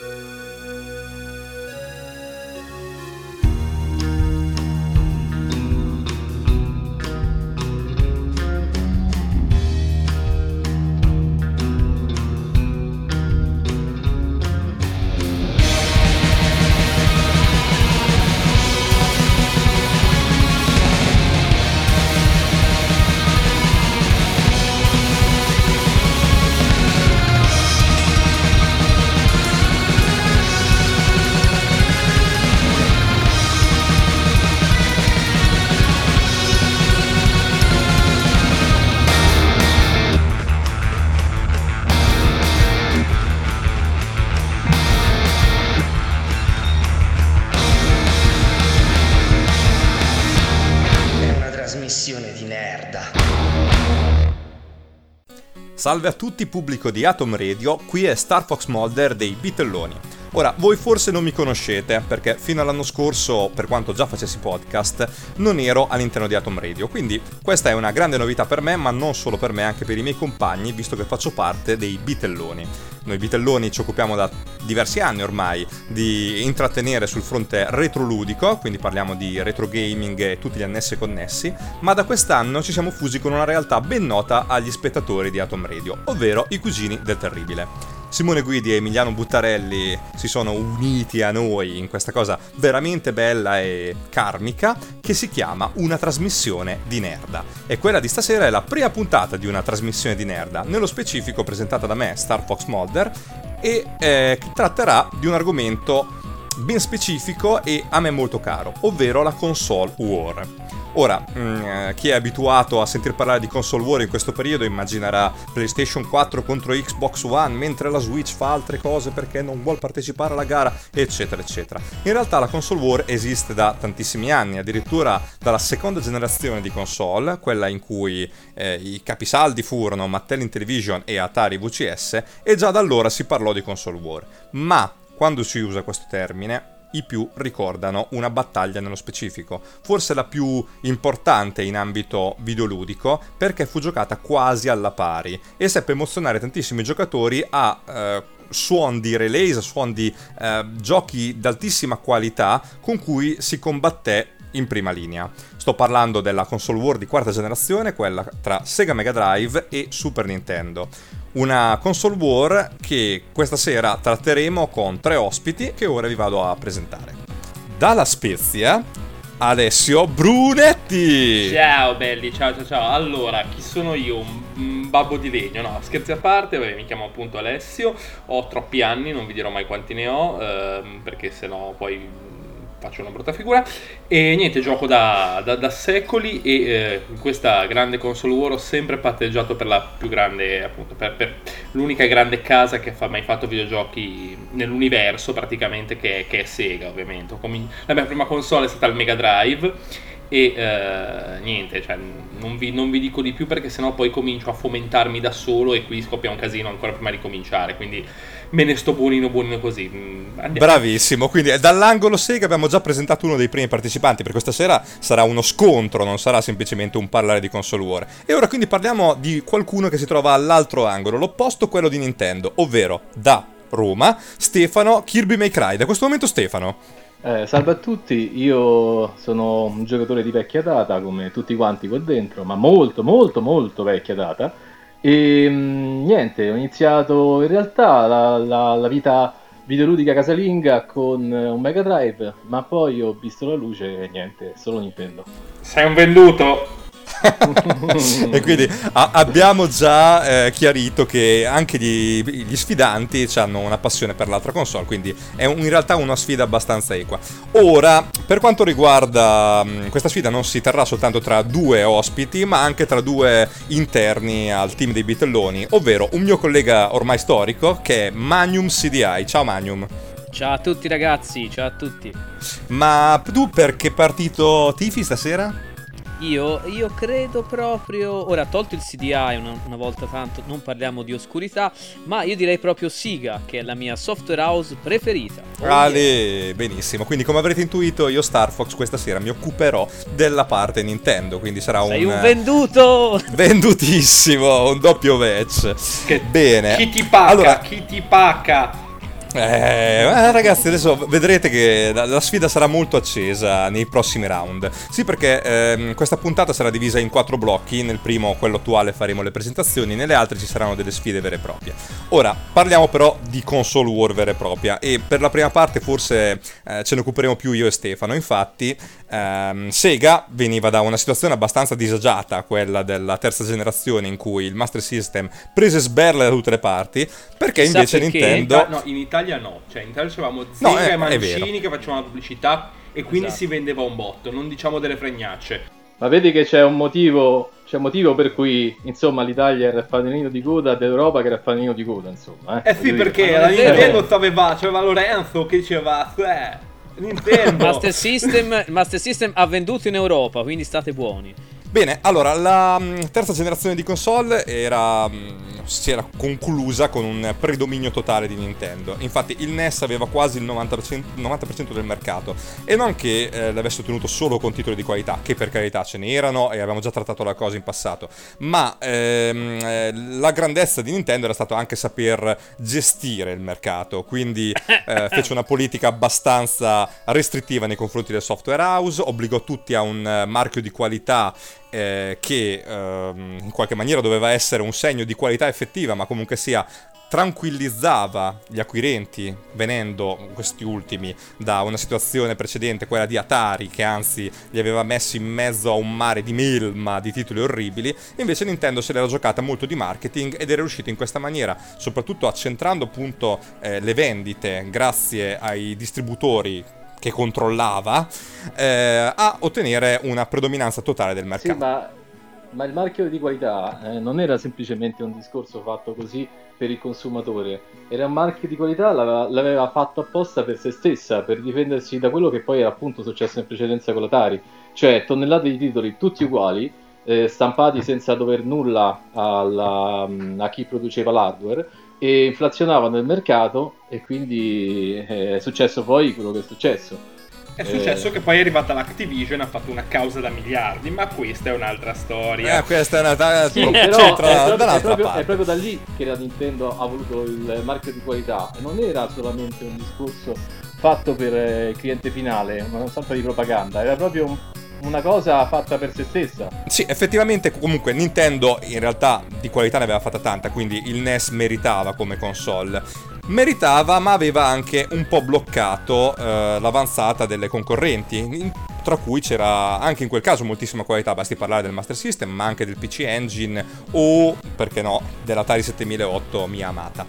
È Salve a tutti pubblico di Atom Radio, qui è Star Fox Mulder dei Bitelloni. Ora, voi forse non mi conoscete, perché fino all'anno scorso, per quanto già facessi podcast, non ero all'interno di Atom Radio, quindi questa è una grande novità per me, ma non solo per me, anche per i miei compagni, visto che faccio parte dei Bitelloni. Noi Bitelloni ci occupiamo da diversi anni ormai di intrattenere sul fronte retroludico, quindi parliamo di retro gaming e tutti gli annessi connessi, ma da quest'anno ci siamo fusi con una realtà ben nota agli spettatori di Atom Radio, ovvero i cugini del terribile. Simone Guidi e Emiliano Buttarelli si sono uniti a noi in questa cosa veramente bella e karmica che si chiama Una trasmissione di Nerda. E quella di stasera è la prima puntata di una trasmissione di Nerda, nello specifico presentata da me, Star Fox Mulder, e eh, tratterà di un argomento ben specifico e a me molto caro, ovvero la console war. Ora, mm, eh, chi è abituato a sentir parlare di console war in questo periodo immaginerà PlayStation 4 contro Xbox One, mentre la Switch fa altre cose perché non vuole partecipare alla gara, eccetera, eccetera. In realtà la console war esiste da tantissimi anni, addirittura dalla seconda generazione di console, quella in cui eh, i capisaldi furono Mattel Intellivision e Atari VCS, e già da allora si parlò di console war. Ma quando si usa questo termine, i più ricordano una battaglia nello specifico, forse la più importante in ambito videoludico perché fu giocata quasi alla pari e seppe emozionare tantissimi giocatori a eh, suon di release, suon di eh, giochi d'altissima qualità con cui si combatté in prima linea. Sto parlando della console war di quarta generazione, quella tra Sega Mega Drive e Super Nintendo. Una console war che questa sera tratteremo con tre ospiti che ora vi vado a presentare. Dalla Spezia, Alessio Brunetti. Ciao belli, ciao ciao ciao. Allora, chi sono io? Un, babbo di legno? No, scherzi a parte, vabbè, mi chiamo appunto Alessio, ho troppi anni, non vi dirò mai quanti ne ho, ehm, perché sennò poi faccio una brutta figura. E niente, gioco da, da- da secoli e eh, in questa grande console war ho sempre patteggiato per la più grande, appunto, per, per l'unica grande casa che ha mai fatto videogiochi nell'universo praticamente, che che è Sega ovviamente. La mia prima console è stata il Mega Drive. E eh, niente, cioè, non, vi, non vi dico di più perché sennò poi comincio a fomentarmi da solo e qui scoppia un casino ancora prima di cominciare. Quindi me ne sto buonino buonino così. Mm, Andiamo. Bravissimo, quindi dall'angolo Sega abbiamo già presentato uno dei primi partecipanti, per questa sera sarà uno scontro, non sarà semplicemente un parlare di console war. E ora quindi parliamo di qualcuno che si trova all'altro angolo, l'opposto quello di Nintendo, ovvero da Roma, Stefano Kirby May Cry. Da questo momento Stefano. Eh, salve a tutti, io sono un giocatore di vecchia data come tutti quanti qua dentro, ma molto molto molto vecchia data. E mm, niente, ho iniziato in realtà la, la- la vita videoludica casalinga con eh, un Mega Drive, ma poi ho visto la luce e niente, solo Nintendo. Sei un venduto. e quindi a- abbiamo già eh, chiarito che anche gli, gli sfidanti hanno una passione per l'altra console, quindi è un, in realtà una sfida abbastanza equa. Ora, per quanto riguarda mh, mm, questa sfida non si terrà soltanto tra due ospiti, ma anche tra due interni al team dei Bitelloni, ovvero un mio collega ormai storico che è Magnum CDI. Ciao Magnum. Ciao a tutti ragazzi, ciao a tutti. Ma tu per che partito tifi stasera? Io, io credo proprio. Ora, tolto il CDI una, una, volta tanto, non parliamo di oscurità, ma io direi proprio Siga, che è la mia software house preferita. Oh Ale, yeah. benissimo. Quindi, come avrete intuito, io Star Fox questa sera mi occuperò della parte Nintendo. Quindi sarà Sei un. un venduto! Vendutissimo, un doppio match. Che Bene. Chi ti pacca? Allora, chi ti pacca? Eh, eh, ragazzi, adesso vedrete che la, sfida sarà molto accesa nei prossimi round. Sì, perché ehm, questa puntata sarà divisa in quattro blocchi. Nel primo, quello attuale, faremo le presentazioni, nelle altre ci saranno delle sfide vere e proprie. Ora, parliamo però di console war vera e propria. E per la prima parte, forse eh, ce ne occuperemo più io e Stefano. Infatti, ehm, Sega veniva da una situazione abbastanza disagiata, quella della terza generazione, in cui il Master System prese sberle da tutte le parti. Perché invece perché? Nintendo. No, in Italia Italia no, cioè in Italia avevamo Zega no, è, e Mancini che facevano la pubblicità e quindi esatto. si vendeva un botto, non diciamo delle fregnacce. Ma vedi che c'è un motivo, c'è un motivo per cui insomma l'Italia era il fanalino di coda d'Europa che era il fanalino di coda, insomma. Eh, eh sì, perché la Nintendo aveva, c'aveva Lorenzo che diceva, eh, Nintendo. Master System, Master System ha venduto in Europa, quindi state buoni. Bene, allora, la mm, terza generazione di console era, mm, si era conclusa con un predominio totale di Nintendo. Infatti il NES aveva quasi il 90%, 90% del mercato. E non che eh, l'avesse ottenuto solo con titoli di qualità, che per carità ce n'erano e avevamo già trattato la cosa in passato, ma ehm, eh, la grandezza di Nintendo era stato anche saper gestire il mercato, quindi eh, fece una politica abbastanza restrittiva nei confronti del software house, obbligò tutti a un eh, marchio di qualità eh, che ehm, in qualche maniera doveva essere un segno di qualità effettiva, ma comunque sia tranquillizzava gli acquirenti venendo questi ultimi da una situazione precedente, quella di Atari, che anzi li aveva messi in mezzo a un mare di melma di titoli orribili, invece Nintendo se l'era giocata molto di marketing ed era riuscita in questa maniera, soprattutto accentrando appunto eh, le vendite grazie ai distributori che controllava eh, a ottenere una predominanza totale del mercato. Sì, ma, ma il marchio di qualità eh, non era semplicemente un discorso fatto così per il consumatore, era un marchio di qualità, l'aveva, l'aveva fatto apposta per se stessa, per difendersi da quello che poi era appunto successo in precedenza con l'Atari, cioè tonnellate di titoli tutti uguali, eh, stampati senza dover nulla alla, a chi produceva l'hardware e inflazionavano il mercato e quindi eh, è successo poi quello che è successo. È successo eh... che poi è arrivata l'Activision ha fatto una causa da miliardi, ma questa è un'altra storia. Eh, questa è un'altra sì, però è, proprio, è, proprio, è, proprio, da lì che la Nintendo ha voluto il marchio di qualità e non era solamente un discorso fatto per il cliente finale, una stampa di propaganda, era proprio un una cosa fatta per se stessa. Sì, effettivamente comunque Nintendo in realtà di qualità ne aveva fatta tanta, quindi il NES meritava come console. Meritava, ma aveva anche un po' bloccato eh, l'avanzata delle concorrenti, tra cui c'era anche in quel caso moltissima qualità, basti parlare del Master System, ma anche del PC Engine o, perché no, dell'Atari 7008 mia amata.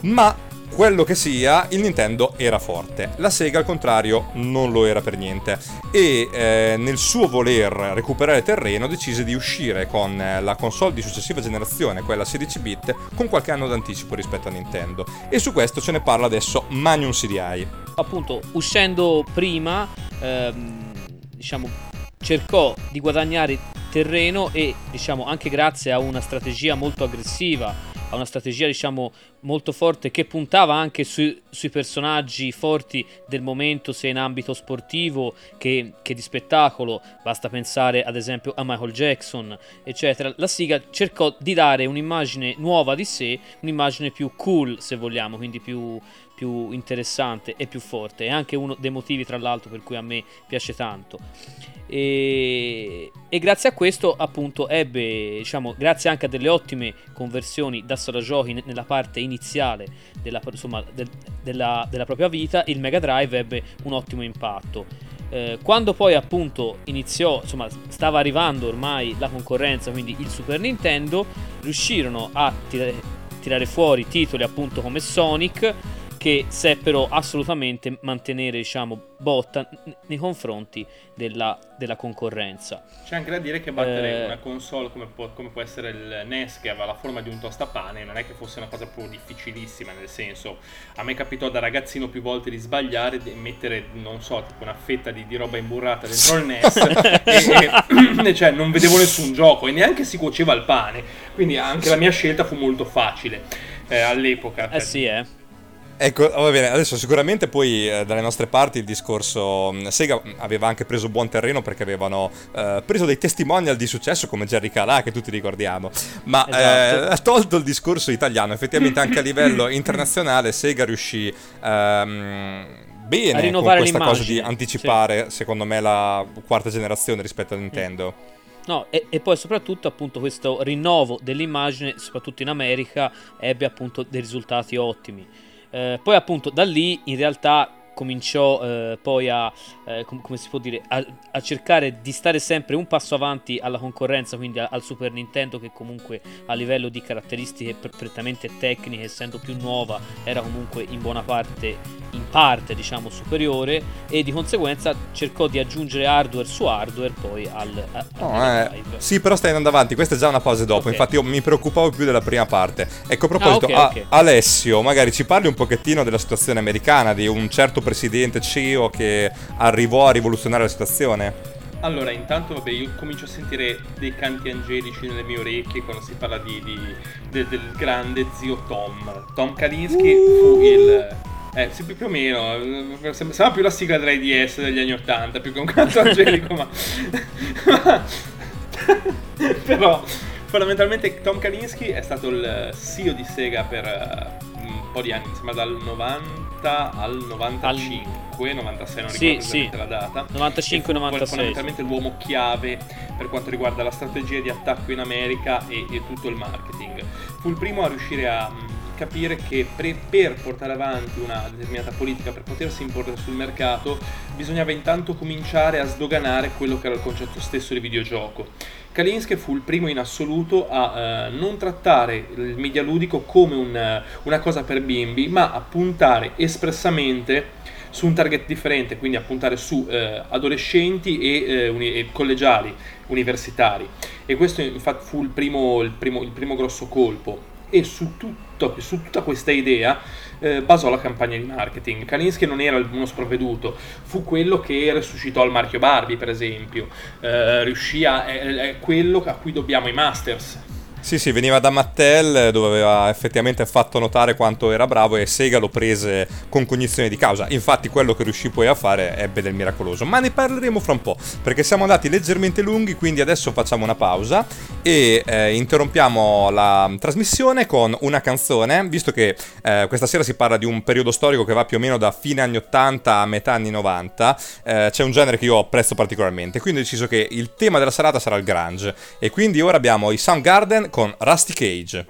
Ma quello che sia, il Nintendo era forte. La Sega, al contrario, non lo era per niente. E eh, nel suo voler recuperare terreno, decise di uscire con eh, la console di successiva generazione, quella 16 bit, con qualche anno d'anticipo rispetto a Nintendo. E su questo ce ne parla adesso Magnum CDI. Appunto, uscendo prima, ehm, diciamo, cercò di guadagnare terreno e, diciamo, anche grazie a una strategia molto aggressiva ha una strategia diciamo molto forte che puntava anche su, sui personaggi forti del momento sia in ambito sportivo che, che, di spettacolo. Basta pensare ad esempio a Michael Jackson eccetera. La Siga cercò di dare un'immagine nuova di sé un'immagine più cool se vogliamo quindi più, più interessante e più forte. È anche uno dei motivi tra l'altro per cui a me piace tanto. E, e, grazie a questo appunto ebbe diciamo grazie anche a delle ottime conversioni da sala giochi nella parte iniziale della, insomma, del, della, della propria vita il Mega Drive ebbe un ottimo impatto. Eh, quando poi appunto iniziò, insomma, stava arrivando ormai la concorrenza, quindi il Super Nintendo, riuscirono a tirare fuori titoli appunto come Sonic che seppero assolutamente mantenere diciamo, botta nei confronti della, della, concorrenza. C'è anche da dire che battere eh, una console come può, come può, essere il NES che aveva la forma di un tostapane non è che fosse una cosa proprio difficilissima, nel senso a me capitò da ragazzino più volte di sbagliare e mettere, non so, tipo una fetta di, di roba imburrata dentro il NES e, e cioè, non vedevo nessun gioco e neanche si cuoceva il pane, quindi anche la mia scelta fu molto facile eh, all'epoca. Eh sì, eh. Ecco, va bene, adesso sicuramente poi eh, dalle nostre parti il discorso mm, Sega aveva anche preso buon terreno perché avevano eh, preso dei testimonial di successo come Jerry Calà che tutti ricordiamo, ma esatto. eh, tolto il discorso italiano, effettivamente anche a livello internazionale Sega riuscì ehm, bene con questa cosa di anticipare sì. secondo me la quarta generazione rispetto a Nintendo. No, e, e, poi soprattutto appunto questo rinnovo dell'immagine, soprattutto in America, ebbe appunto dei risultati ottimi. Eh, poi appunto da lì in realtà cominciò eh, poi a, eh, com- come si può dire, a, a, cercare di stare sempre un passo avanti alla concorrenza, quindi a- al Super Nintendo che comunque a livello di caratteristiche prettamente tecniche, essendo più nuova, era comunque in buona parte, in parte diciamo superiore e di conseguenza cercò di aggiungere hardware su hardware poi al, al oh, eh, Sì, però stai andando avanti, questa è già una fase dopo, okay. infatti io mi preoccupavo più della prima parte. Ecco, a proposito, ah, okay, okay. Alessio, magari ci parli un pochettino della situazione americana, di un certo presidente CEO che arrivò a rivoluzionare la situazione? Allora, intanto vabbè, io comincio a sentire dei canti angelici nelle mie orecchie quando si parla di, di, de, del grande zio Tom. Tom Kalinski uh. fu il... Eh, sì, più o meno, sembra più la sigla dell'IDS degli anni 80, più che un canto angelico, ma... Però, fondamentalmente Tom Kalinski è stato il CEO di Sega per uh, un po' di anni, insomma dal 90 90 al 95, al... 96 non sì, ricordo sì. la data. 95 96. Fondamentalmente l'uomo chiave per quanto riguarda la strategia di attacco in America e, e tutto il marketing. Fu il primo a riuscire a capire che per, per, portare avanti una determinata politica, per potersi imporre sul mercato, bisognava intanto cominciare a sdoganare quello che era il concetto stesso di videogioco. Kalinske fu il primo in assoluto a eh, non trattare il media ludico come un, una cosa per bimbi, ma a puntare espressamente su un target differente, quindi a puntare su eh, adolescenti e, eh, uni- e, collegiali, universitari. E questo infatti fu il primo, il primo, il primo grosso colpo. E su, tutto, su tutta questa idea eh, basò la campagna di marketing. Kalinski non era uno sprovveduto, fu quello che resuscitò il marchio Barbie, per esempio, eh, riuscì a, è, è quello a cui dobbiamo i Masters sì, sì, veniva da Mattel dove aveva effettivamente fatto notare quanto era bravo e Sega lo prese con cognizione di causa. Infatti quello che riuscì poi a fare ebbe del miracoloso. Ma ne parleremo fra un po', perché siamo andati leggermente lunghi, quindi adesso facciamo una pausa e eh, interrompiamo la trasmissione con una canzone, visto che eh, questa sera si parla di un periodo storico che va più o meno da fine anni 80 a metà anni 90. Eh, c'è un genere che io apprezzo particolarmente, quindi ho deciso che il tema della serata sarà il grunge. E quindi ora abbiamo i Soundgarden con Rusty Cage.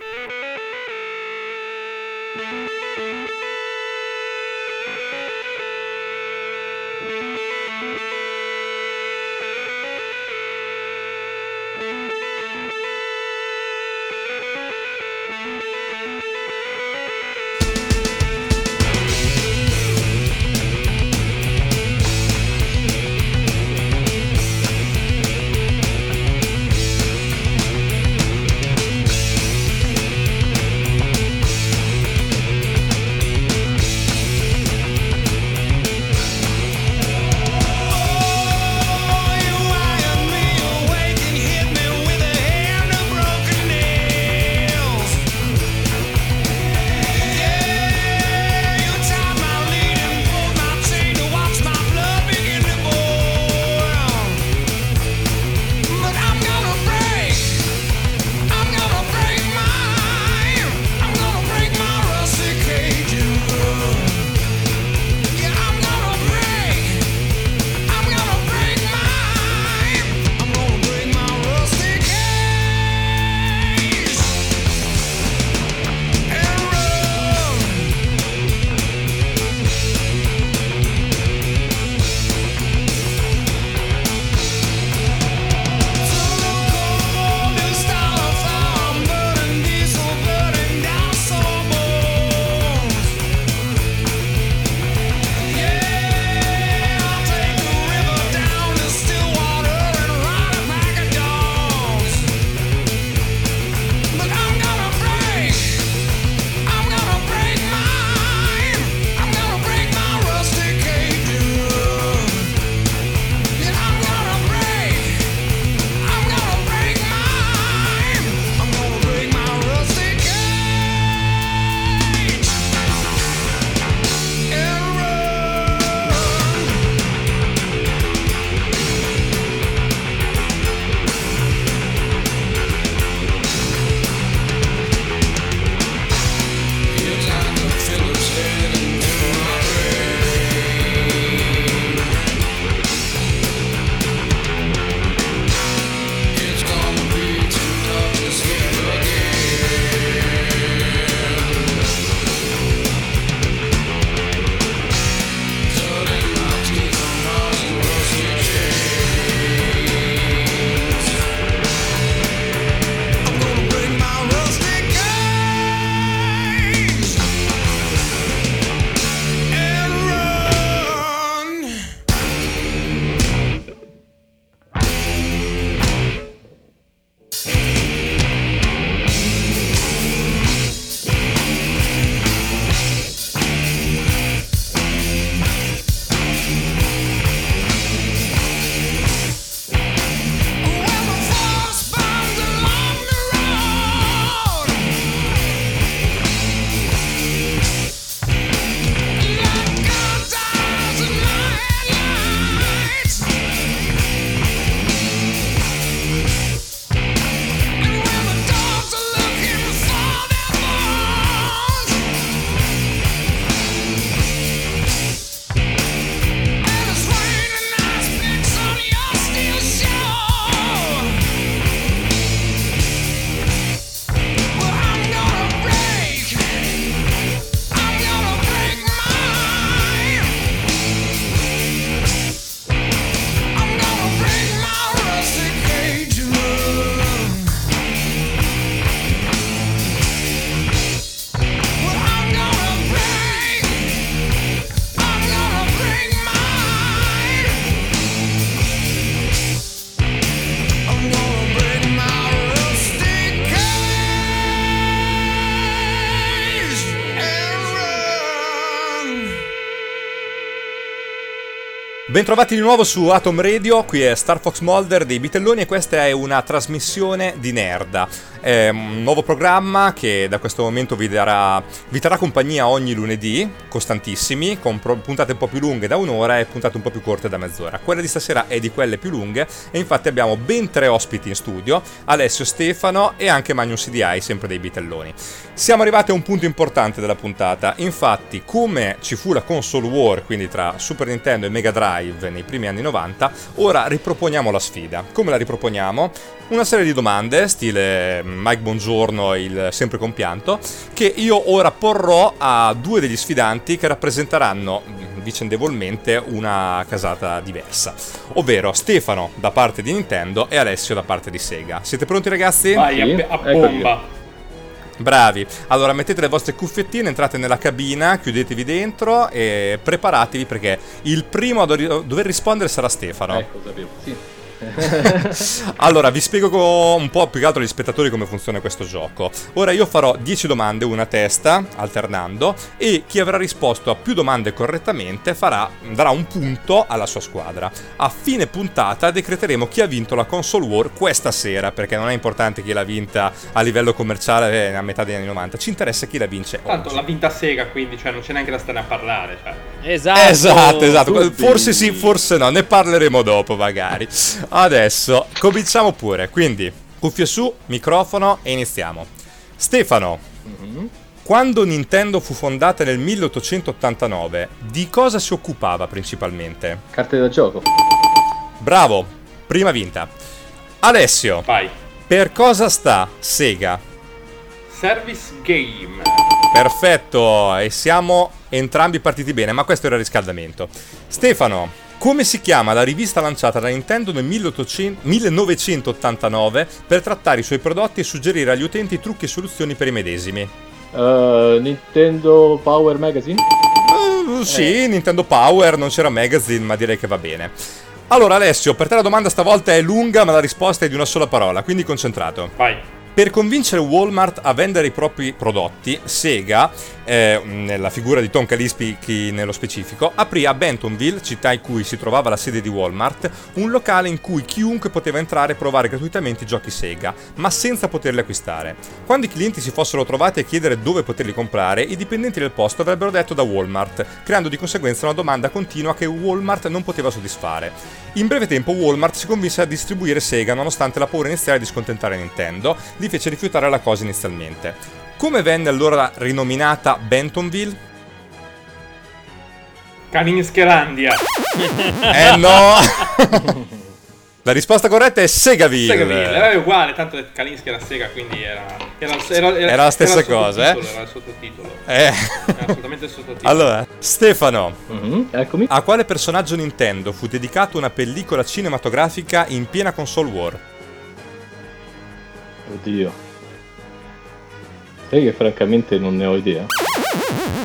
Bentrovati di nuovo su Atom Radio, qui è Star Fox Molder dei Bitelloni e questa è una trasmissione di Nerda. È un nuovo programma che da questo momento vi, darà, vi terrà compagnia ogni lunedì, costantissimi, con puntate un po' più lunghe da un'ora e puntate un po' più corte da mezz'ora. Quella di stasera è di quelle più lunghe e infatti abbiamo ben tre ospiti in studio, Alessio Stefano e anche Magnus CDI, sempre dei Bitelloni. Siamo arrivati a un punto importante della puntata, infatti come ci fu la console war, quindi tra Super Nintendo e Mega Drive, nei primi anni 90, ora riproponiamo la sfida. Come la riproponiamo? Una serie di domande, stile Mike Bongiorno e il sempre compianto, che io ora porrò a due degli sfidanti che rappresenteranno vicendevolmente una casata diversa, ovvero Stefano da parte di Nintendo e Alessio da parte di Sega. Siete pronti ragazzi? Vai, a, a bomba! Bravi. Allora mettete le vostre cuffiettine, entrate nella cabina, chiudetevi dentro e preparatevi perché il primo a dover rispondere sarà Stefano. Ecco, sapevo, sì. allora, vi spiego un po' più che altro agli spettatori come funziona questo gioco. Ora io farò 10 domande, una a testa, alternando, e chi avrà risposto a più domande correttamente farà, darà un punto alla sua squadra. A fine puntata decreteremo chi ha vinto la console war questa sera, perché non è importante chi l'ha vinta a livello commerciale eh, a metà degli anni 90, ci interessa chi la vince Tanto oggi. l'ha vinta Sega, quindi cioè, non c'è neanche da stare a parlare. Cioè. Esatto, esatto, esatto. Forse sì, forse no, ne parleremo dopo magari. Adesso cominciamo pure, quindi cuffie su, microfono e iniziamo. Stefano, mm-hmm. quando Nintendo fu fondata nel 1889, di cosa si occupava principalmente? Carte da gioco. Bravo, prima vinta. Alessio, vai. Per cosa sta Sega? Service Game. Perfetto, e siamo entrambi partiti bene, ma questo era il riscaldamento. Stefano, come si chiama la rivista lanciata da Nintendo nel 1800, 1989 per trattare i suoi prodotti e suggerire agli utenti trucchi e soluzioni per i medesimi? Uh, Nintendo Power Magazine? Uh, sì, eh. Nintendo Power, non c'era Magazine, ma direi che va bene. Allora Alessio, per te la domanda stavolta è lunga, ma la risposta è di una sola parola, quindi concentrato. Vai. Per convincere Walmart a vendere i propri prodotti, Sega, eh, nella figura di Tom Kalispiki nello specifico, aprì a Bentonville, città in cui si trovava la sede di Walmart, un locale in cui chiunque poteva entrare e provare gratuitamente i giochi Sega, ma senza poterli acquistare. Quando i clienti si fossero trovati a chiedere dove poterli comprare, i dipendenti del posto avrebbero detto da Walmart, creando di conseguenza una domanda continua che Walmart non poteva soddisfare. In breve tempo Walmart si convinse a distribuire Sega nonostante la paura iniziale di scontentare Nintendo, li fece rifiutare la cosa inizialmente. Come venne allora rinominata Bentonville? Caninscherandia. eh no! La risposta corretta è Segaville. Segaville, era uguale, tanto Kalinski era Sega, quindi era, era, era, era la stessa era cosa, eh? Era il sottotitolo. Eh. Era assolutamente il sottotitolo. Allora, Stefano, mm-hmm, eccomi. A quale personaggio Nintendo fu dedicata una pellicola cinematografica in piena console war? Oddio. Sai che francamente non ne ho idea.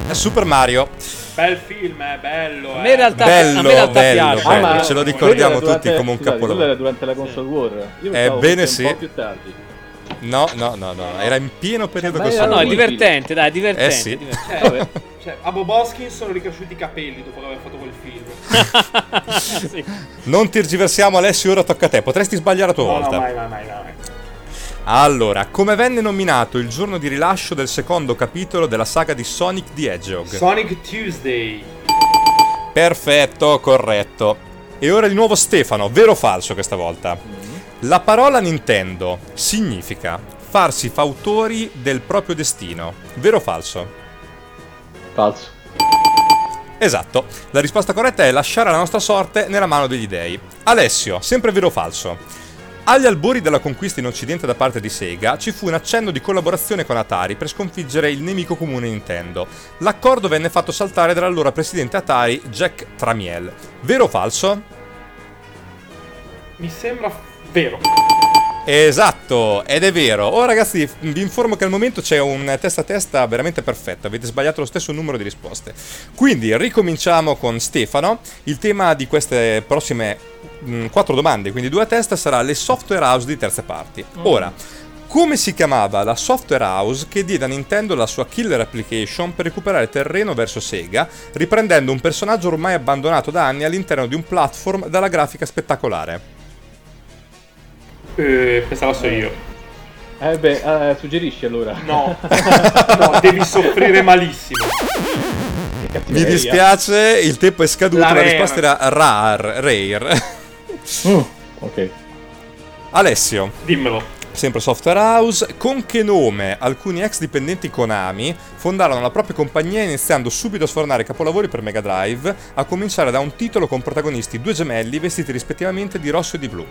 È Super Mario. Bel film, è bello. A me in realtà, bello, a me in realtà bello, piace. bello. Ah, ce lo ricordiamo durante, tutti come un scusate, capolavoro. era durante la console war. Io Ebbene un sì. po' più tardi. No, no, no, no, era in pieno periodo Ma console No, no, è divertente, dai, è divertente. Eh sì. divertente. Cioè, cioè, a Bob Hoskins sono ricresciuti i capelli dopo aver fatto quel film. sì. Non tergiversiamo Alessio, ora tocca a te. Potresti sbagliare a tua No, volta. no, mai, mai, mai, mai. Allora, come venne nominato il giorno di rilascio del secondo capitolo della saga di Sonic the Hedgehog? Sonic Tuesday. Perfetto, corretto. E ora di nuovo Stefano, vero o falso questa volta? La parola Nintendo significa farsi fautori del proprio destino. Vero o falso? Falso. Esatto, la risposta corretta è lasciare la nostra sorte nella mano degli dei. Alessio, sempre vero o falso? Agli albori della conquista in Occidente da parte di Sega ci fu un accenno di collaborazione con Atari per sconfiggere il nemico comune Nintendo. L'accordo venne fatto saltare dall'allora presidente Atari Jack Tramiel. Vero o falso? Mi sembra vero. Esatto, ed è vero. Oh ragazzi, vi informo che al momento c'è un testa a testa veramente perfetto, avete sbagliato lo stesso numero di risposte. Quindi ricominciamo con Stefano. Il tema di queste prossime mh, quattro domande, quindi due a testa, sarà le software house di terze parti. Ora, Come si chiamava la software house che diede a Nintendo la sua killer application per recuperare terreno verso Sega, riprendendo un personaggio ormai abbandonato da anni all'interno di un platform dalla grafica spettacolare? Eh, questa la so io. Eh beh, eh, suggerisci allora. No, no, devi soffrire malissimo. Mi dispiace, il tempo è scaduto, La la, risposta era RAR, Rare. Mm, ok. Alessio, Dimmelo. sempre software house, con che nome alcuni ex dipendenti Konami fondarono la propria compagnia iniziando subito a sfornare capolavori per Mega Drive, a cominciare da un titolo con protagonisti due gemelli vestiti rispettivamente di rosso e di blu.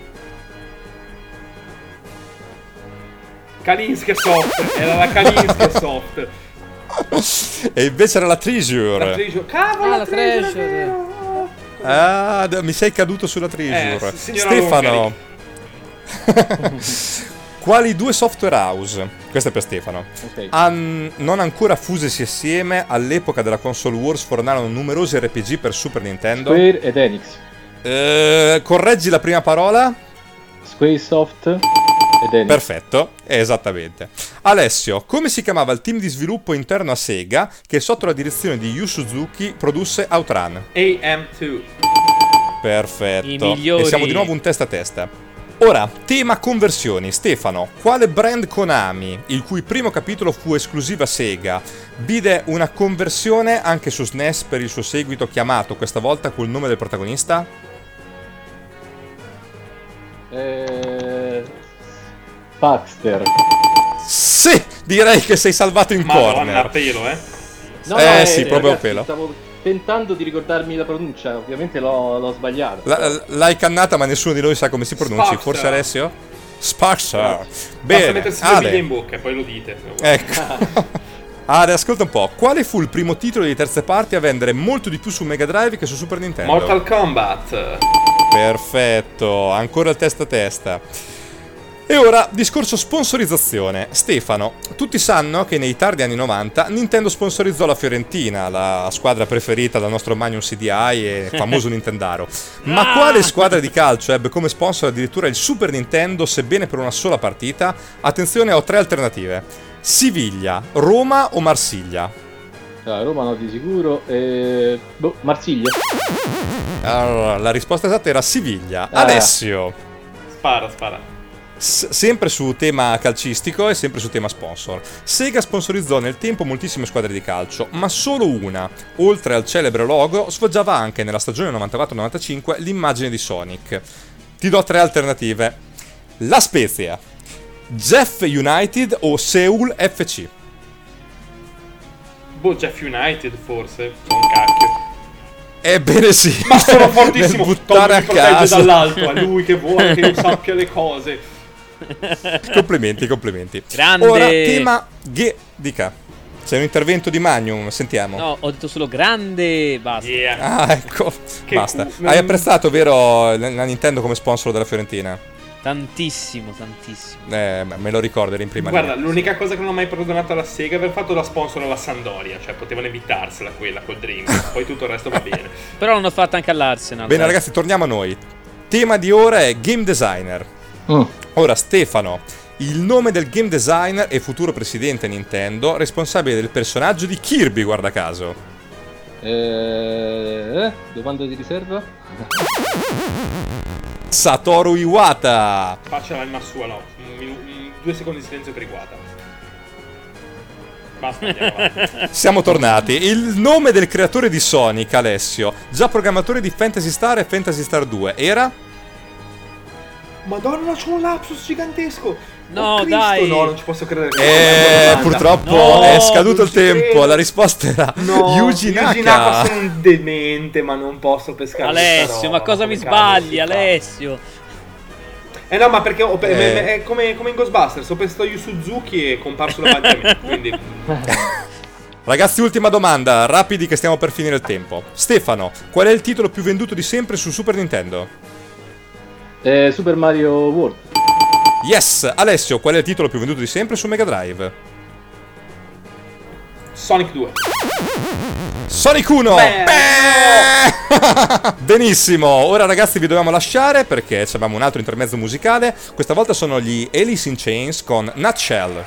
Kalinske Soft, era la Kalinske Soft. E invece era la Treasure. La Treasure. Cavolo, Ah, la Treasure, Treasure. Ah, mi sei caduto sulla Treasure. Eh, Stefano. Quali due software house? Questo è per Stefano. Ok. Han- non ancora fusesi assieme all'epoca della console wars fornarono numerosi RPG per Super Nintendo. Square ed Enix. Eh, correggi la prima parola? Squaresoft. Perfetto, esattamente. Alessio, come si chiamava il team di sviluppo interno a Sega che sotto la direzione di Yu Suzuki produsse Outrun? AM2. Perfetto. I migliori. E siamo di nuovo un testa a testa. Ora, tema conversioni. Stefano, quale brand Konami, il cui primo capitolo fu esclusiva Sega, vide una conversione anche su SNES per il suo seguito chiamato questa volta col nome del protagonista? Eh, Paxter. Sì, direi che sei salvato in Madonna, a corner. pelo, eh. No, Eh, no, sì, proprio a pelo. Stavo tentando di ricordarmi la pronuncia, ovviamente l'ho, l'ho sbagliata. La- l'hai cannata, ma nessuno di noi sa come si pronunci. Sparkster. Forse Alessio? Basta Bene. mettersi due biglie Ale. in bocca e poi lo dite. Ecco. Ale, ascolta un po'. Quale fu il primo titolo di terze parti a vendere molto di più su Mega Drive che su Super Nintendo? Mortal Kombat. Perfetto, ancora il testa a testa. E ora, discorso sponsorizzazione. Stefano, tutti sanno che nei tardi anni 90 Nintendo sponsorizzò la Fiorentina, la squadra preferita dal nostro Magnum CDI e famoso Nintendaro. Ma quale squadra di calcio ebbe come sponsor addirittura il Super Nintendo, sebbene per una sola partita? Attenzione, ho tre alternative. Siviglia, Roma o Marsiglia? Allora, Roma no di sicuro. Eh, boh, Marsiglia. Allora, la risposta esatta era Siviglia. Ah. Alessio. Spara, spara. S- sempre su tema calcistico e sempre su tema sponsor. Sega sponsorizzò nel tempo moltissime squadre di calcio, ma solo una, oltre al celebre logo, sfoggiava anche nella stagione 94-95 l'immagine di Sonic. Ti do tre alternative. La Spezia, Jeff United o Seoul FC. Boh, Jeff United forse. Sono un cacchio. Ebbene sì. Ma sono fortissimo. Buttare Tom a casa. dall'alto. È lui che vuole che io sappia le cose. complimenti, complimenti. Grande. Ora tema G. Dica. C'è un intervento di Magnum, sentiamo. No, ho detto solo grande. Basta. Yeah. Ah, ecco. Che Basta. cu- Hai apprezzato, vero, la Nintendo come sponsor della Fiorentina? Tantissimo, tantissimo. Eh, me lo ricordo, in prima Guarda, linea. l'unica cosa che non ho mai perdonato alla Sega è aver fatto la sponsor alla Sandoria. Cioè, potevano evitarsela quella col Dream. Poi tutto il resto va bene. Però l'hanno fatta anche all'Arsenal. Bene, dai. ragazzi, torniamo a noi. Tema di ora è game designer. Mm. Ora, Stefano, il nome del game designer e futuro presidente Nintendo, responsabile del personaggio di Kirby, guarda caso. Eh, domanda di riserva? Satoru Iwata. Faccela in sua, no. Due secondi di silenzio per Iguata. Basta. Siamo tornati. Il nome del creatore di Sonic, Alessio, già programmatore di Fantasy Star e Fantasy Star 2, era? Madonna, c'ho un lapsus gigantesco. No, Oh, Cristo, dai. No, non ci posso credere. Eh, non purtroppo No, è scaduto il tempo. credo. La risposta era No, Yuji Naka Naka. sono un demente, ma non posso pescare Alessio, roba, ma cosa mi sbagli? Alessio? Eh no, ma perché ho Eh. me- me- è come, come in Ghostbusters, ho pensato a Yu Suzuki e è comparso davanti a me, quindi... Ragazzi, ultima domanda, rapidi che stiamo per finire il tempo. Stefano, qual è il titolo più venduto di sempre su Super Nintendo? Eh, Super Mario World. Yes! Alessio, qual è il titolo più venduto di sempre su Mega Drive? Sonic 2. Sonic 1! Beh, Benissimo, ora ragazzi vi dobbiamo lasciare perché abbiamo un altro intermezzo musicale. Questa volta sono gli Alice in Chains con Nutshell.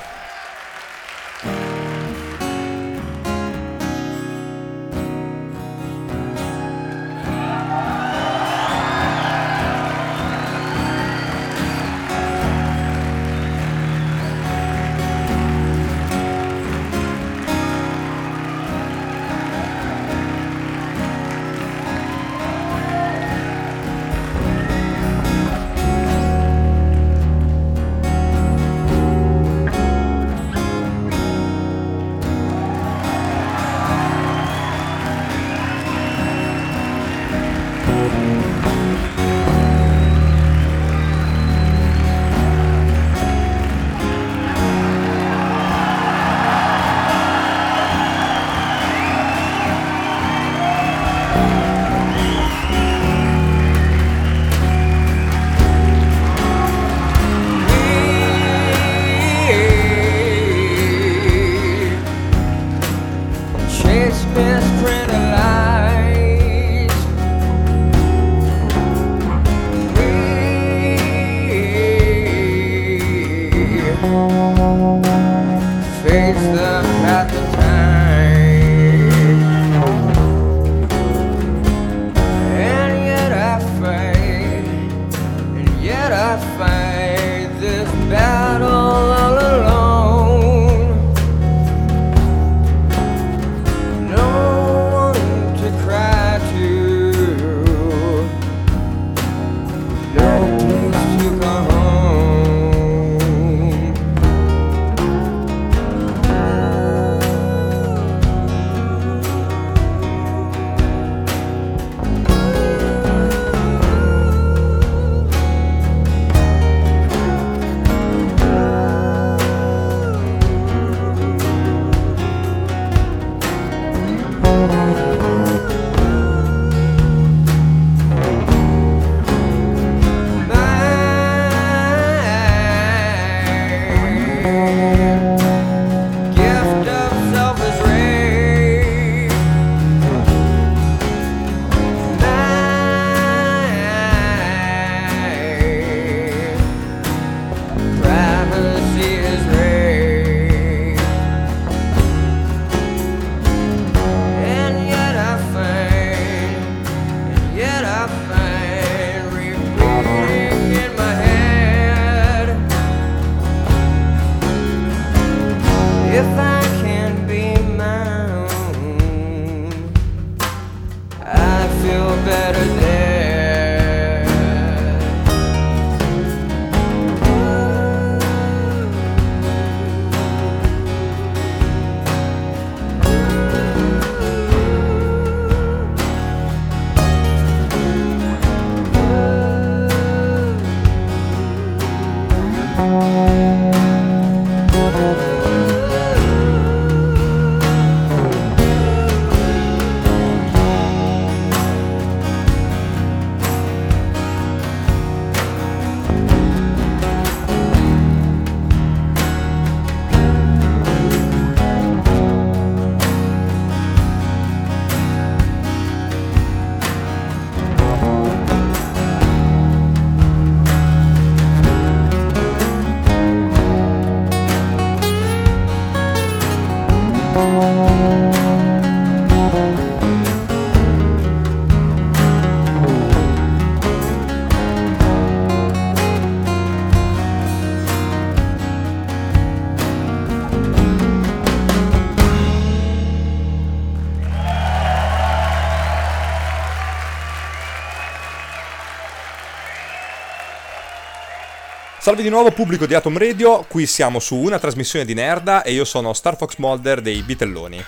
Salve di nuovo pubblico di Atom Radio, qui siamo su una trasmissione di Nerda e io sono Star Fox Molder dei Bitelloni.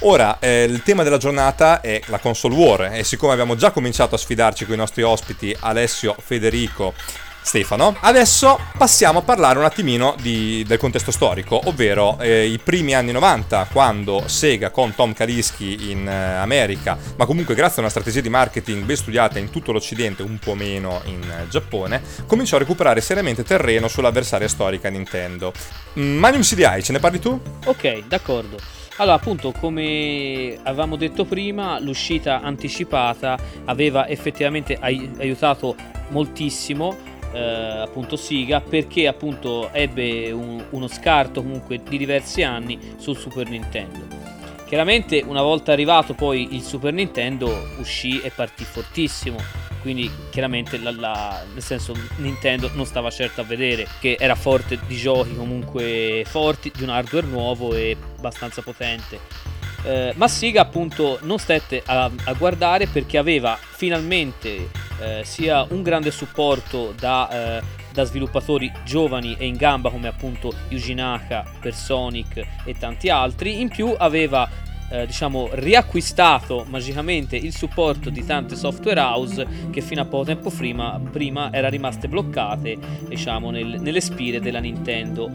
Ora, eh, il tema della giornata è la console war e siccome abbiamo già cominciato a sfidarci con i nostri ospiti Alessio, Federico, Stefano, adesso passiamo a parlare un attimino di- del contesto storico, ovvero eh, i primi anni 90, quando Sega con Tom Kaliski in eh, America, ma comunque grazie a una strategia di marketing ben studiata in tutto l'Occidente, un po' meno in eh, Giappone, cominciò a recuperare seriamente terreno sull'avversaria storica Nintendo. Mm, Magnum CDI, ce ne parli tu? Ok, d'accordo. Allora, appunto, come avevamo detto prima, l'uscita anticipata aveva effettivamente ai- aiutato moltissimo eh, appunto Siga perché appunto ebbe un- uno scarto comunque di diversi anni sul Super Nintendo. Chiaramente una volta arrivato poi il Super Nintendo uscì e partì fortissimo, quindi chiaramente la, la- nel senso Nintendo non stava certo a vedere che era forte di giochi comunque forti, di un hardware nuovo e abbastanza potente. Eh, ma Siga appunto non stette a, a guardare perché aveva finalmente eh, sia un grande supporto da, eh, da sviluppatori giovani e in gamba come appunto Yuji Naka per Sonic e tanti altri, in più aveva eh, diciamo riacquistato magicamente il supporto di tante software house che fino a poco tempo prima, prima era rimaste bloccate diciamo nel- nelle spire della Nintendo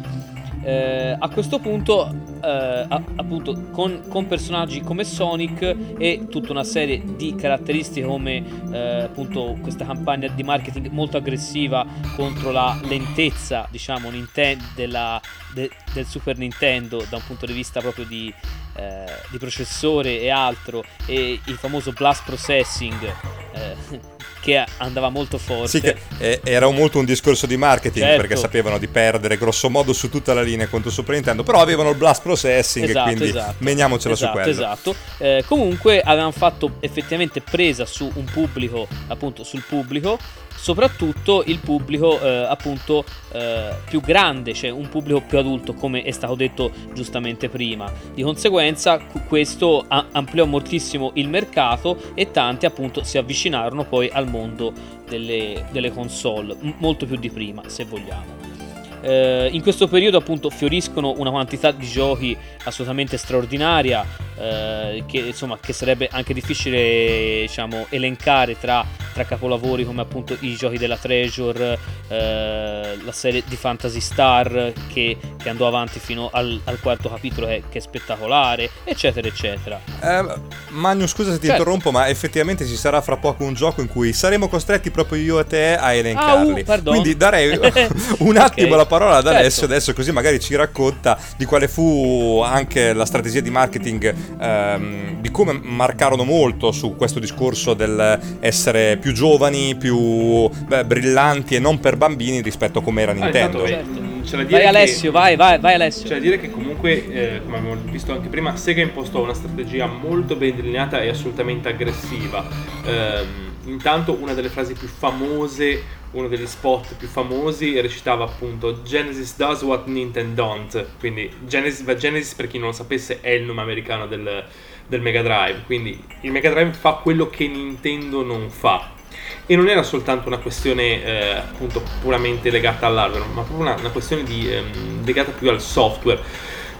eh, a questo punto, eh, appunto, con, con personaggi come Sonic e tutta una serie di caratteristiche come eh, appunto questa campagna di marketing molto aggressiva contro la lentezza, diciamo, Ninten- della- de- del Super Nintendo da un punto di vista proprio di, eh, di processore e altro, e il famoso blast processing. Che andava molto forte. Sì, che eh, era molto un discorso di marketing Certo. perché sapevano di perdere grosso modo su tutta la linea contro il Super Nintendo, però avevano il blast processing Esatto, quindi esatto. meniamocela esatto, su quello. Esatto. Eh, comunque avevano fatto effettivamente presa su un pubblico, appunto sul pubblico, soprattutto il pubblico eh, appunto eh, più grande, cioè un pubblico più adulto come è stato detto giustamente prima. Di conseguenza questo ampliò moltissimo il mercato e tanti appunto si avvicinarono poi al mondo delle, delle console, m- molto più di prima se vogliamo. Eh, in questo periodo appunto fioriscono una quantità di giochi assolutamente straordinaria eh, che insomma che sarebbe anche difficile diciamo elencare tra, tra capolavori come appunto i giochi della Treasure eh, la serie di Fantasy Star che, che andò avanti fino al, al quarto capitolo che, che è spettacolare eccetera eccetera Eh, Magno, scusa se ti Certo. interrompo, ma effettivamente ci sarà fra poco un gioco in cui saremo costretti proprio io e te a elencarli. Ah, uh. Quindi darei un attimo Ok. la parola ad Certo. Alessio adesso, così magari ci racconta di quale fu anche la strategia di marketing, ehm, di come marcarono molto su questo discorso del essere più giovani, più beh, brillanti e non per bambini rispetto a come era Ah, Nintendo. intanto, Certo. mh, c'è da dire vai che- Alessio vai vai vai Alessio C'è da dire che comunque, eh, come abbiamo visto anche prima, Sega impostò una strategia molto ben delineata e assolutamente aggressiva. Ehm, intanto una delle frasi più famose, uno degli spot più famosi recitava appunto Genesis does what Nintendo don't. Quindi Genesis, Genesis per chi non lo sapesse è il nome americano del, del Mega Drive. Quindi il Mega Drive fa quello che Nintendo non fa. E non era soltanto una questione eh, appunto puramente legata all'hardware, ma proprio una, una questione di, ehm, legata più al software.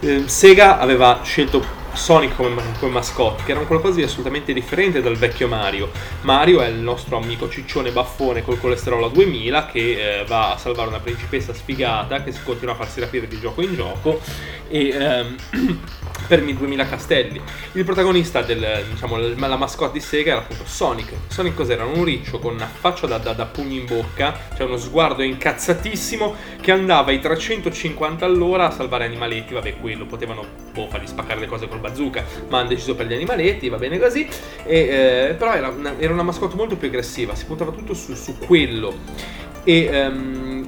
Eh, Sega aveva scelto Sonic come, come mascotte, che era un qualcosa di assolutamente differente dal vecchio Mario. Mario è il nostro amico ciccione baffone col colesterolo a 2000 che eh, va a salvare una principessa sfigata che si continua a farsi rapire di gioco in gioco e ehm, per 2000 castelli. Il protagonista del, diciamo, la mascotte di Sega era appunto Sonic. Sonic cos'era? Un riccio con una faccia da, da, da pugno in bocca, cioè uno sguardo incazzatissimo che andava ai 350 all'ora a salvare animaletti. Vabbè, quello potevano boh, fargli spaccare le cose col bazooka, ma hanno deciso per gli animaletti, va bene così. E, eh, però era una, era una mascotte molto più aggressiva, si puntava tutto su, su quello. E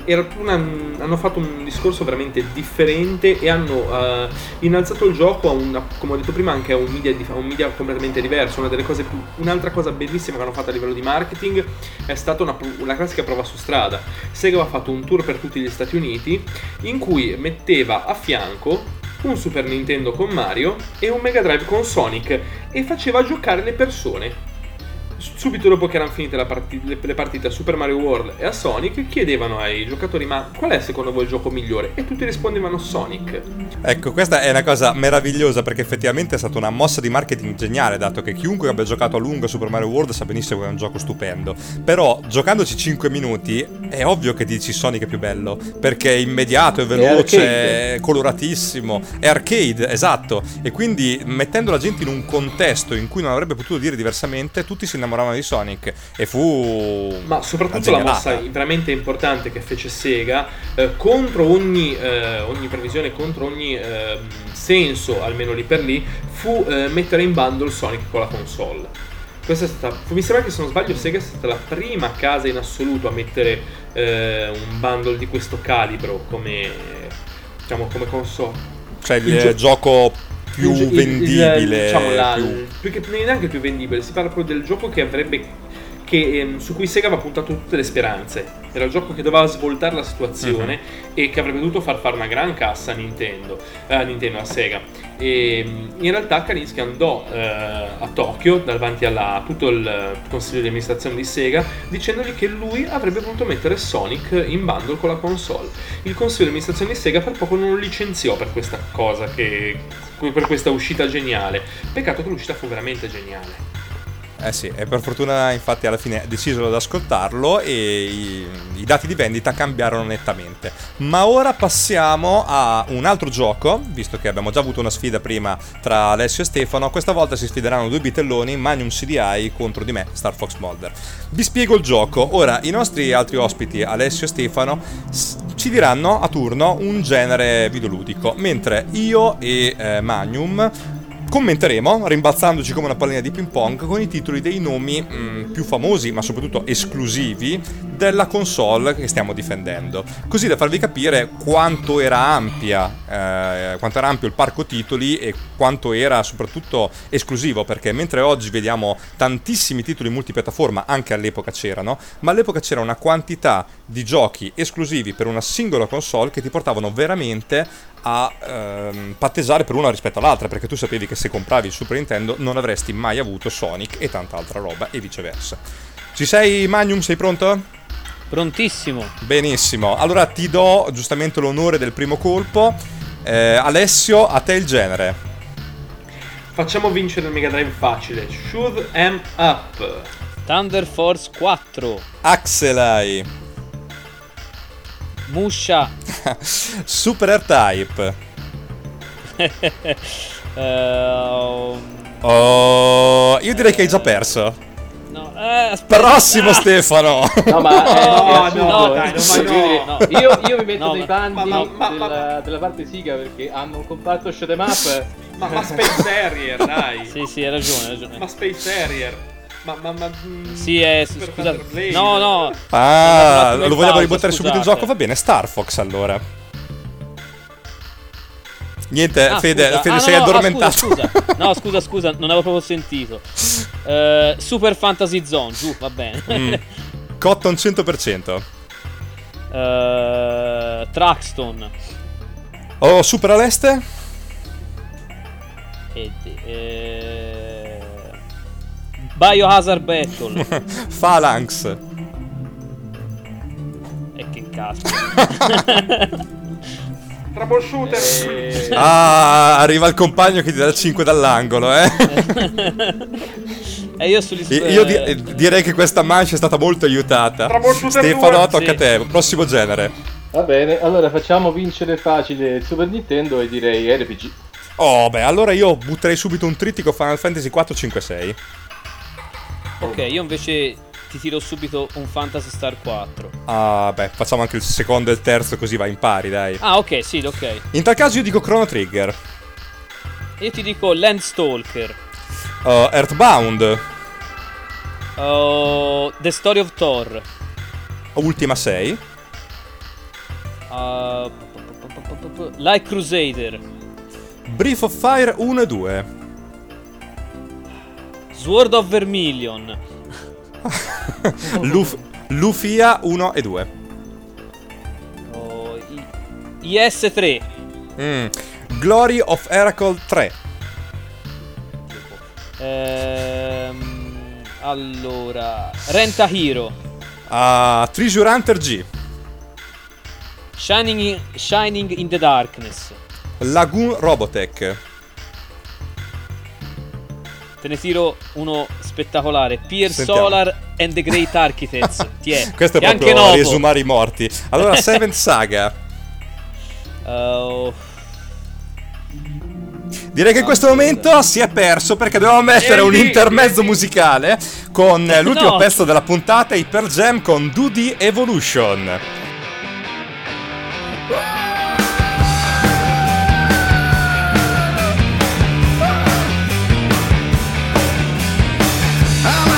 era una- hanno fatto un discorso veramente differente e hanno eh, innalzato il gioco a una, come ho detto prima, anche a un media, di- a un media completamente diverso. Cose un'altra cosa bellissima che hanno fatto a livello di marketing è stata una, una classica prova su strada. Sega aveva fatto un tour per tutti gli Stati Uniti in cui metteva a fianco un Super Nintendo con Mario e un Mega Drive con Sonic e faceva giocare le persone. Subito dopo che erano finite la parti- le, le partite a Super Mario World e a Sonic, chiedevano ai giocatori: Ma qual è secondo voi il gioco migliore? E tutti rispondevano Sonic. Ecco, questa è una cosa meravigliosa perché effettivamente è stata una mossa di marketing geniale, dato che chiunque abbia giocato a lungo a Super Mario World sa benissimo che è un gioco stupendo. Però giocandoci 5 minuti è ovvio che dici Sonic è più bello, perché è immediato, è veloce, arcade. è coloratissimo, è arcade, esatto. E quindi mettendo la gente in un contesto in cui non avrebbe potuto dire diversamente, tutti si innamorarono innamoravano di Sonic e fu Ma soprattutto la mossa veramente importante che fece Sega eh, contro ogni, eh, ogni previsione, contro ogni ehm, senso, almeno lì per lì, fu eh, mettere in bundle Sonic con la console. Questa è stata, mi sembra che se non sbaglio Sega è stata la prima casa in assoluto a mettere eh, un bundle di questo calibro come, diciamo, come console. cioè il, il gio- gioco più Il gio- il- il- vendibile diciamo, la- più- più che neanche più vendibile, si parla proprio del gioco che avrebbe che, ehm, su cui Sega aveva puntato tutte le speranze. Era il gioco che doveva svoltare la situazione Mhm. e che avrebbe dovuto far fare una gran cassa a Nintendo, eh, a Nintendo, a Sega. E mm, in realtà Kalinsky andò eh, a Tokyo davanti a tutto il consiglio di amministrazione di Sega dicendogli che lui avrebbe voluto mettere Sonic in bundle con la console. Il consiglio di amministrazione di Sega per poco non lo licenziò per questa cosa che per questa uscita geniale. Peccato che l'uscita fu veramente geniale. Eh sì, e per fortuna infatti alla fine decisero di ascoltarlo e i, i dati di vendita cambiarono nettamente. Ma ora passiamo a un altro gioco, visto che abbiamo già avuto una sfida prima tra Alessio e Stefano, questa volta si sfideranno due bitelloni, Magnum CDI contro di me, Star Fox Molder. Vi spiego il gioco. Ora, i nostri altri ospiti, Alessio e Stefano, s- ci diranno a turno un genere videoludico, mentre io e eh, Magnum commenteremo, rimbalzandoci come una pallina di ping pong, con i titoli dei nomi mm, più famosi, ma soprattutto esclusivi, della console che stiamo difendendo. Così da farvi capire quanto era ampia, eh, quanto era ampio il parco titoli e quanto era soprattutto esclusivo, perché mentre oggi vediamo tantissimi titoli multipiattaforma, anche all'epoca c'erano, ma all'epoca c'era una quantità di giochi esclusivi per una singola console che ti portavano veramente a ehm, patteggiare per una rispetto all'altra, perché tu sapevi che se compravi il Super Nintendo non avresti mai avuto Sonic e tanta altra roba e viceversa. Ci sei Magnum? Sei pronto? Prontissimo. Benissimo, allora ti do giustamente l'onore del primo colpo. Eh, Alessio, a te il genere. Facciamo vincere il Mega Drive facile. Shoot 'em up. Thunder Force 4. Axelai, Musha. Super R-Type. Ehm, Oh, io direi che hai già perso. no, eh. Prossimo Stefano. No, ma No, dai. Io, io mi metto No, nei ma- panni ma- ma- della, ma- della parte Siga perché hanno un comparto shoot 'em up. Ma, ma Space Harrier, dai. Sì, sì, hai ragione, hai ragione. Ma Space Harrier. Ma, ma, ma mm, Sì, è Super scusa. No, no. Ah, lo vogliamo pausa, ributtare subito il gioco? Va bene, Star Fox allora. Niente, Ah, Fede, scusa. Fede Ah, no, sei no, ah, addormentato. scusa, scusa. No, scusa, scusa, non avevo proprio sentito. Eh, Super Fantasy Zone, giù, va bene. Mm. Cotton 100%. Eh, Traxton. Oh, Super all'este? E, eh, Biohazard Battle. Phalanx. e che cazzo. Troubleshooter. Eh, Ah, arriva il compagno che ti dà il 5 dall'angolo, eh. e io sugli Io di- eh, direi che questa mancia è stata molto aiutata. Troubleshooter Stefano, tocca a Sì. te. Prossimo genere. Va bene, allora facciamo vincere facile il Super Nintendo e direi RPG. Oh, beh, allora io butterei subito un trittico Final Fantasy 4, 5, 6. Ok, io invece ti tiro subito un Fantasy Star 4. Ah, beh, facciamo anche il secondo e il terzo così va in pari, dai. Ah, ok, sì, ok. In tal caso io dico Chrono Trigger. Io ti dico Landstalker. Uh, Earthbound. Oh, The Story of Thor. Ultima 6. Uh, like Crusader. Brief of Fire 1 e 2. Sword of Vermilion. Luf- Lufia 1 e 2. Oh, I- IS3. Mm. Glory of Oracle 3. Ehm, allora, Renta Hero. Ah, Treasure Hunter G. Shining in, Shining in the Darkness. Lagoon Robotech. Te ne tiro uno spettacolare. Pier Sentiamo. Solar and the Great Architects. Ti è. Questo è anche proprio novo. riesumare i morti. Allora, Seventh Saga. Oh, Direi che in questo momento si è perso perché dovevamo mettere un intermezzo musicale con l'ultimo No. pezzo della puntata, Hyper Jam con Doody Evolution. I'm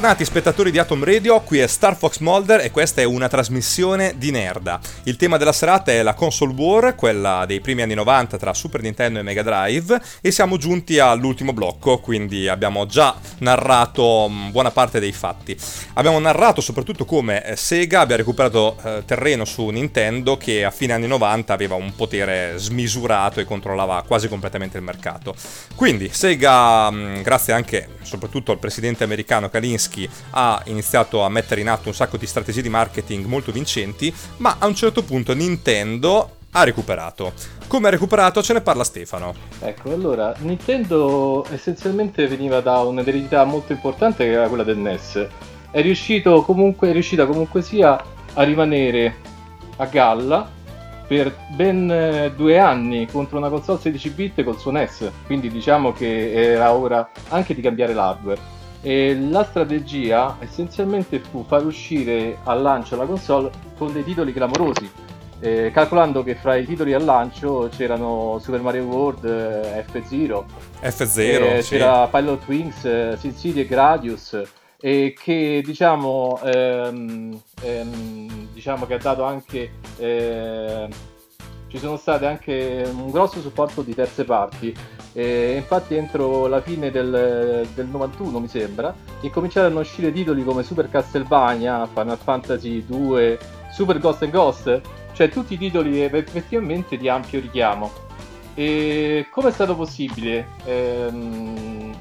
Bentornati spettatori di Atom Radio, qui è Star Fox Mulder e questa è una trasmissione di Nerda. Il tema della serata è la console war, quella dei primi anni 90 tra Super Nintendo e Mega Drive e siamo giunti all'ultimo blocco, quindi abbiamo già narrato mh, buona parte dei fatti. Abbiamo narrato soprattutto come eh, Sega abbia recuperato eh, terreno su Nintendo che a fine anni 90 aveva un potere smisurato e controllava quasi completamente il mercato. Quindi Sega, mh, grazie anche soprattutto al presidente americano Kalinski, ha iniziato a mettere in atto un sacco di strategie di marketing molto vincenti, ma a un certo punto Nintendo ha recuperato. Come ha recuperato ce ne parla Stefano. Ecco, allora, Nintendo essenzialmente veniva da un'eredità molto importante che era quella del NES. È riuscito comunque, è riuscita comunque sia a rimanere a galla per ben eh, due anni contro una console 16 bit col suo NES. Quindi diciamo che era ora anche di cambiare l'hardware. E la strategia essenzialmente fu far uscire al lancio la console con dei titoli clamorosi. eh, calcolando che fra i titoli al lancio c'erano Super Mario World, eh, F-Zero, F0, eh, sì. c'era Pilot Wings, eh, Sin City e Gradius e che diciamo, ehm, ehm, diciamo che ha dato anche eh, ci sono state anche un grosso supporto di terze parti e infatti entro la fine del, del 91 mi sembra incominciarono a uscire titoli come Super Castlevania, Final Fantasy 2, Super Ghost and Ghost cioè tutti titoli effettivamente di ampio richiamo e come è stato possibile ehm,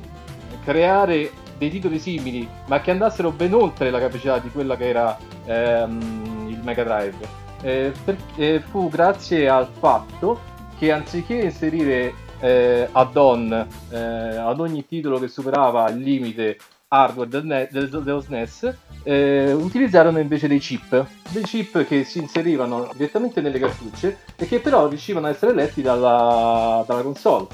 creare dei titoli simili, ma che andassero ben oltre la capacità di quella che era ehm, il Mega Drive? Eh, per- eh, fu grazie al fatto che anziché inserire eh, add-on eh, ad ogni titolo che superava il limite hardware del ne- del- dello SNES, eh, utilizzarono invece dei chip, dei chip che si inserivano direttamente nelle cartucce e che però riuscivano a essere letti dalla, dalla console.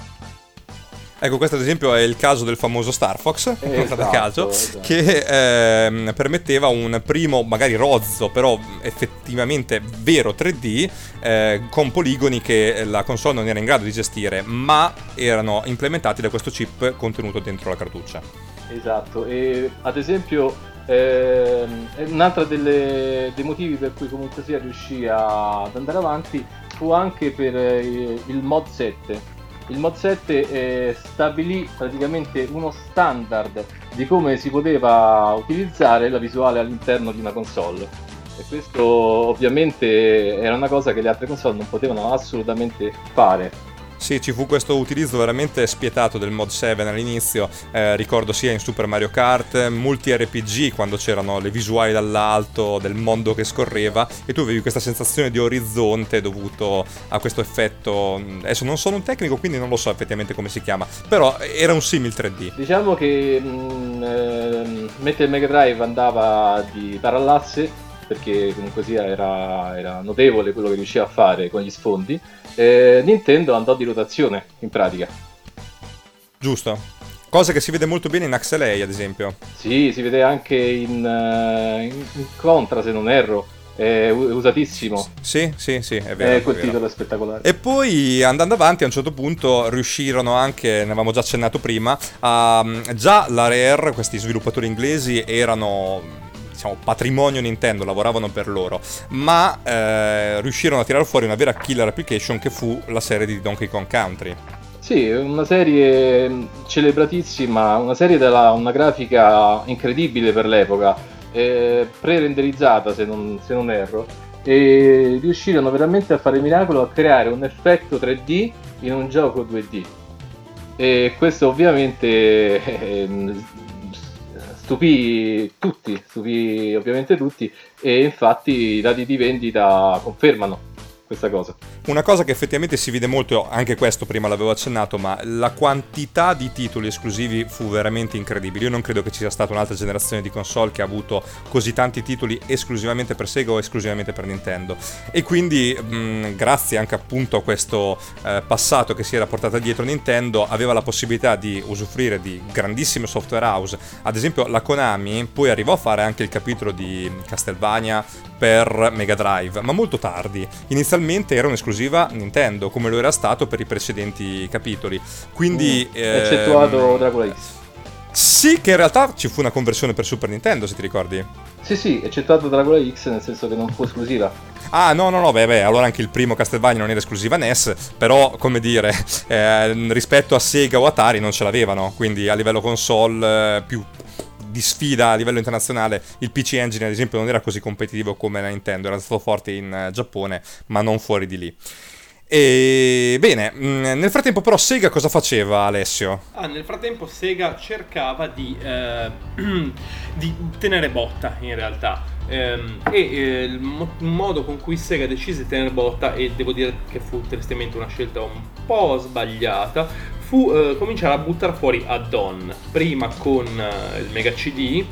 Ecco, questo ad esempio è il caso del famoso Star Fox, Esatto, caso, esatto. che ehm, permetteva un primo, magari rozzo, però effettivamente vero 3D, eh, con poligoni che la console non era in grado di gestire, ma erano implementati da questo chip contenuto dentro la cartuccia. Esatto, e ad esempio ehm, un'altra delle, dei motivi per cui comunque sia riuscì ad andare avanti fu anche per eh, il mod 7. Il mod 7 eh, stabilì praticamente uno standard di come si poteva utilizzare la visuale all'interno di una console. E questo ovviamente era una cosa che le altre console non potevano assolutamente fare. Sì, ci fu questo utilizzo veramente spietato del mod 7 all'inizio, eh, ricordo sia in Super Mario Kart, molti RPG quando c'erano le visuali dall'alto del mondo che scorreva e tu avevi questa sensazione di orizzonte dovuto a questo effetto, adesso non sono un tecnico quindi non lo so effettivamente come si chiama, però era un simil 3D. Diciamo che mh, ehm, mentre il Mega Drive andava di parallasse, perché comunque sia era, era notevole quello che riusciva a fare con gli sfondi, eh, Nintendo andò di rotazione in pratica. Giusto? Cosa che si vede molto bene in Axelay ad esempio. Sì, si vede anche in, eh, in- Contra se non erro, è usatissimo. Sì, sì, sì, è vero. Eh, è quel vero. titolo è spettacolare. E poi andando avanti a un certo punto riuscirono anche, ne avevamo già accennato prima, a, già la Rare, questi sviluppatori inglesi erano diciamo patrimonio Nintendo, lavoravano per loro, ma eh, riuscirono a tirare fuori una vera killer application che fu la serie di Donkey Kong Country. Sì, una serie mh, celebratissima, una serie dalla una grafica incredibile per l'epoca, eh, pre-renderizzata se non, se non erro, e riuscirono veramente a fare miracolo a creare un effetto 3D in un gioco 2D. E questo ovviamente ehm, stupì tutti, stupì ovviamente tutti, e infatti i dati di vendita confermano questa cosa. Una cosa che effettivamente si vede molto, anche questo prima l'avevo accennato, ma la quantità di titoli esclusivi fu veramente incredibile. Io non credo che ci sia stata un'altra generazione di console che ha avuto così tanti titoli esclusivamente per Sega o esclusivamente per Nintendo. E quindi, mh, grazie anche appunto a questo eh, passato che si era portata dietro Nintendo, aveva la possibilità di usufruire di grandissime software house. Ad esempio, la Konami poi arrivò a fare anche il capitolo di Castlevania per Mega Drive, ma molto tardi. Inizialmente era un'esclusiva Nintendo, come lo era stato per i precedenti capitoli. Quindi. Mm, Eccettuato ehm, Dracula X. Sì, che in realtà ci fu una conversione per Super Nintendo, se ti ricordi. Sì, sì, eccettuato Dracula X, nel senso che non fu esclusiva. Ah, no, no, no, beh, beh, allora anche il primo Castlevania non era esclusiva NES, però, come dire, eh, rispetto a Sega o Atari non ce l'avevano, quindi a livello console eh, più di sfida a livello internazionale il PC Engine ad esempio non era così competitivo come la Nintendo, era stato forte in eh, Giappone, ma non fuori di lì. E bene, mh, nel frattempo però Sega cosa faceva Alessio? Ah, nel frattempo Sega cercava di, eh, di tenere botta in realtà. Ehm, e eh, il mo- modo con cui Sega decise di tenere botta, e devo dire che fu tristemente una scelta un po' sbagliata, fu eh, cominciare a buttare fuori add-on. Prima con eh, il Mega CD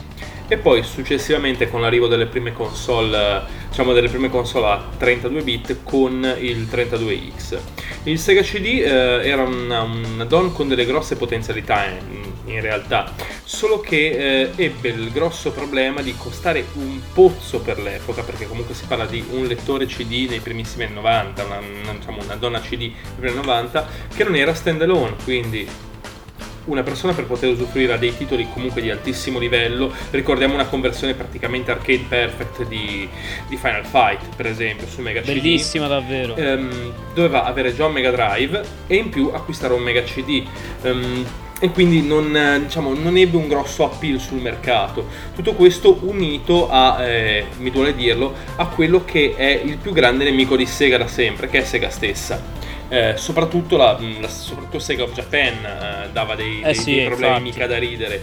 e poi successivamente con l'arrivo delle prime console, eh, diciamo delle prime console a 32 bit con il 32X. Il Sega CD eh, era un, un add-on con delle grosse potenzialità, eh, in realtà, solo che eh, ebbe il grosso problema di costare un pozzo per l'epoca, perché comunque si parla di un lettore CD nei primissimi anni 90, una, una- diciamo, una donna CD nei primi anni 90, che non era standalone, quindi una persona per poter usufruire a dei titoli comunque di altissimo livello, ricordiamo una conversione praticamente arcade perfect di, di Final Fight, per esempio, su Mega CD. Bellissima davvero. Ehm, doveva avere già un Mega Drive e in più acquistare un Mega CD. Ehm, e quindi non, eh, diciamo, non ebbe un grosso appeal sul mercato. Tutto questo unito a, eh, mi duole dirlo, a quello che è il più grande nemico di Sega da sempre, che è Sega stessa. Eh, soprattutto, la, la- soprattutto Sega of Japan eh, dava dei, Eh dei- sì, dei problemi infatti. mica da ridere.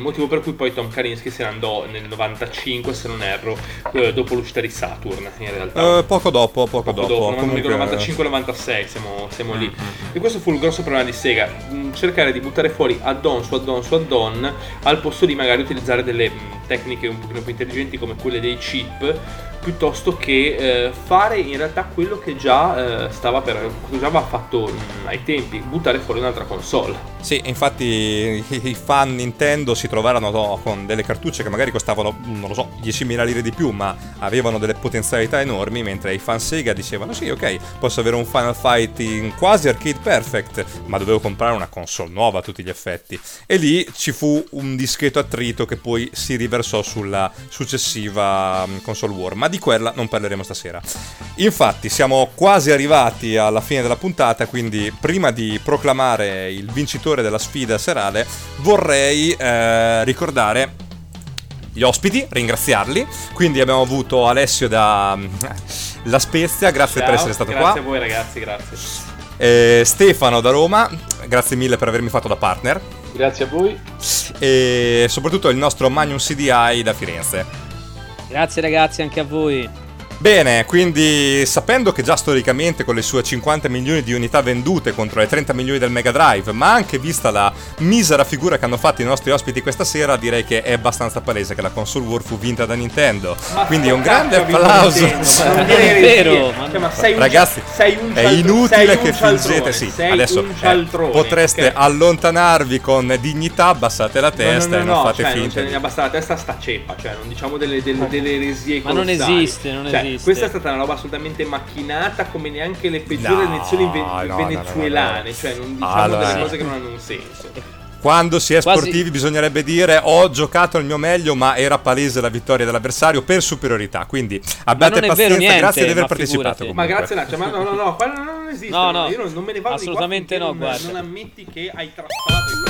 Motivo per cui poi Tom Kalinske se ne andò nel 95, se non erro, eh, dopo l'uscita di Saturn, in realtà Eh, poco dopo, poco, poco dopo. dopo, Comunque- 95-96 siamo, siamo lì. E questo fu il grosso problema di Sega, cercare di buttare fuori add-on su add-on su add-on al posto di magari utilizzare delle tecniche un pochino più intelligenti come quelle dei chip piuttosto che eh, fare in realtà quello che già eh, stava per già aveva fatto mh, ai tempi, buttare fuori un'altra console. Sì, infatti i fan Nintendo si trovarono no, con delle cartucce che magari costavano, non lo so, 10.000 lire di più, ma avevano delle potenzialità enormi, mentre i fan Sega dicevano sì, ok, posso avere un Final Fight in quasi arcade perfect, ma dovevo comprare una console nuova a tutti gli effetti. E lì ci fu un discreto attrito che poi si riversò sulla successiva mm, console war, ma di quella non parleremo stasera. Infatti siamo quasi arrivati alla fine della puntata, quindi prima di proclamare il vincitore della sfida serale vorrei eh, ricordare gli ospiti, ringraziarli. Quindi abbiamo avuto Alessio da mm, La Spezia, grazie per Ciao, essere stato grazie qua. a voi ragazzi, grazie. Eh, Stefano da Roma, grazie mille per avermi fatto da partner. Grazie a voi. E soprattutto il nostro Magnum CDI da Firenze. Grazie ragazzi anche a voi. Bene, quindi sapendo che già storicamente con le sue 50 milioni di unità vendute contro le 30 milioni del Mega Drive, ma anche vista la misera figura che hanno fatto i nostri ospiti questa sera, direi che è abbastanza palese che la console war fu vinta da Nintendo. Ma quindi un grande applauso. Nintendo, ma non Non è vero, ma- Cioè, ma sei un Ragazzi, sei un è inutile che fingete. Sì, sei adesso un eh, potreste ok? allontanarvi con dignità, abbassate la testa no, no, e no, non fate cioè, non finta. ce ne basta la testa sta ceppa, cioè non diciamo delle, delle, delle eresie Ma non esiste, non Cioè, esiste. Questa è stata una roba assolutamente macchinata come neanche le peggiori No, elezioni ve- no, no, no, venezuelane, no. cioè non diciamo Allora. delle cose che non hanno un senso. Quando si è Quasi- sportivi bisognerebbe dire ho giocato il mio meglio ma era palese la vittoria dell'avversario per superiorità, quindi abbiate pazienza, niente, grazie di aver ma partecipato. Ma grazie Nacia, ma no, no, no, qua non, esiste. No, no, io non, me ne vado assolutamente di qua no, non, guarda. non ammetti che hai trattato